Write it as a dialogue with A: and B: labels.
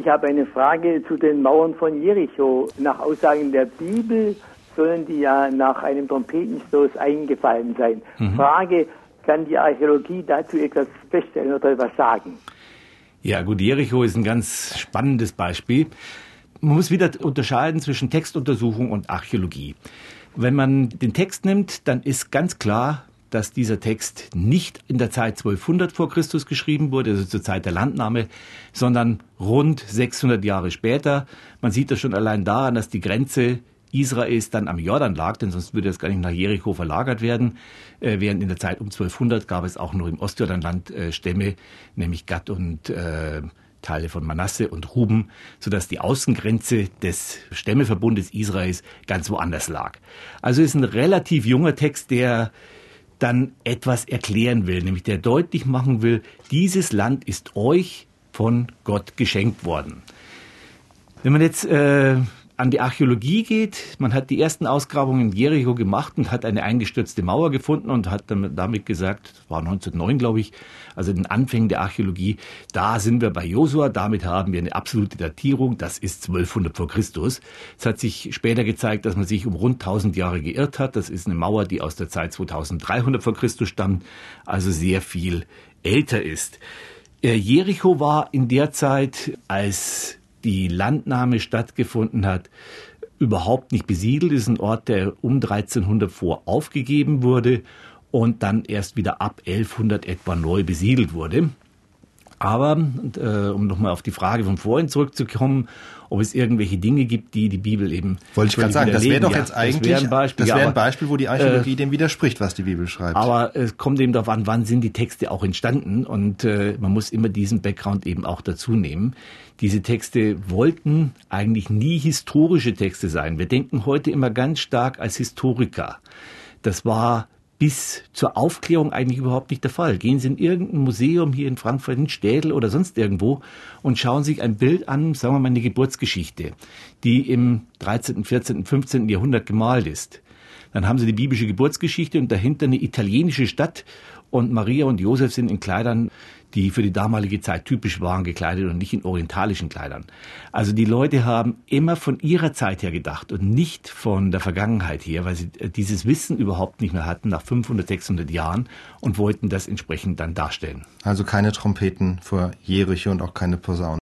A: Ich habe eine Frage zu den Mauern von Jericho. Nach Aussagen der Bibel sollen die ja nach einem Trompetenstoß eingefallen sein. Mhm. Frage, kann die Archäologie dazu etwas feststellen oder etwas sagen?
B: Ja, gut, Jericho ist ein ganz spannendes Beispiel. Man muss wieder unterscheiden zwischen Textuntersuchung und Archäologie. Wenn man den Text nimmt, dann ist ganz klar, dass dieser Text nicht in der Zeit 1200 vor Christus geschrieben wurde, also zur Zeit der Landnahme, sondern rund 600 Jahre später. Man sieht das schon allein daran, dass die Grenze Israels dann am Jordan lag, denn sonst würde das gar nicht nach Jericho verlagert werden. Äh, während in der Zeit um 1200 gab es auch nur im Ostjordanland äh, Stämme, nämlich Gad und äh, Teile von Manasse und Ruben, sodass die Außengrenze des Stämmeverbundes Israels ganz woanders lag. Also ist ein relativ junger Text, der dann etwas erklären will, nämlich der deutlich machen will, dieses Land ist euch von Gott geschenkt worden. Wenn man jetzt äh, an die Archäologie geht. Man hat die ersten Ausgrabungen in Jericho gemacht und hat eine eingestürzte Mauer gefunden und hat damit gesagt, das war 1909, glaube ich, also den Anfängen der Archäologie, da sind wir bei Josua, damit haben wir eine absolute Datierung, das ist 1200 vor Christus. Es hat sich später gezeigt, dass man sich um rund 1000 Jahre geirrt hat. Das ist eine Mauer, die aus der Zeit 2300 vor Christus stammt, also sehr viel älter ist. Äh, Jericho war in der Zeit als die Landnahme stattgefunden hat, überhaupt nicht besiedelt. Es ist ein Ort, der um 1300 vor aufgegeben wurde und dann erst wieder ab 1100 etwa neu besiedelt wurde. Aber, äh, um nochmal auf die Frage von vorhin zurückzukommen, ob es irgendwelche Dinge gibt, die die Bibel eben.
C: Wollte ich gerade sagen, das wäre doch jetzt eigentlich, das wäre ein Beispiel, das wär ein Beispiel wo die Archäologie äh, dem widerspricht, was die Bibel schreibt.
B: Aber es kommt eben darauf an, wann sind die Texte auch entstanden und äh, man muss immer diesen Background eben auch dazu nehmen. Diese Texte wollten eigentlich nie historische Texte sein. Wir denken heute immer ganz stark als Historiker. Das war bis zur Aufklärung eigentlich überhaupt nicht der Fall. Gehen Sie in irgendein Museum hier in Frankfurt, in Städel oder sonst irgendwo und schauen sich ein Bild an, sagen wir mal eine Geburtsgeschichte, die im 13., 14., 15. Jahrhundert gemalt ist. Dann haben Sie die biblische Geburtsgeschichte und dahinter eine italienische Stadt und Maria und Josef sind in Kleidern die für die damalige Zeit typisch waren, gekleidet und nicht in orientalischen Kleidern. Also die Leute haben immer von ihrer Zeit her gedacht und nicht von der Vergangenheit her, weil sie äh, dieses Wissen überhaupt nicht mehr hatten nach 500, 600 Jahren und wollten das entsprechend dann darstellen.
C: Also keine Trompeten vor Jericho und auch keine Posaunen.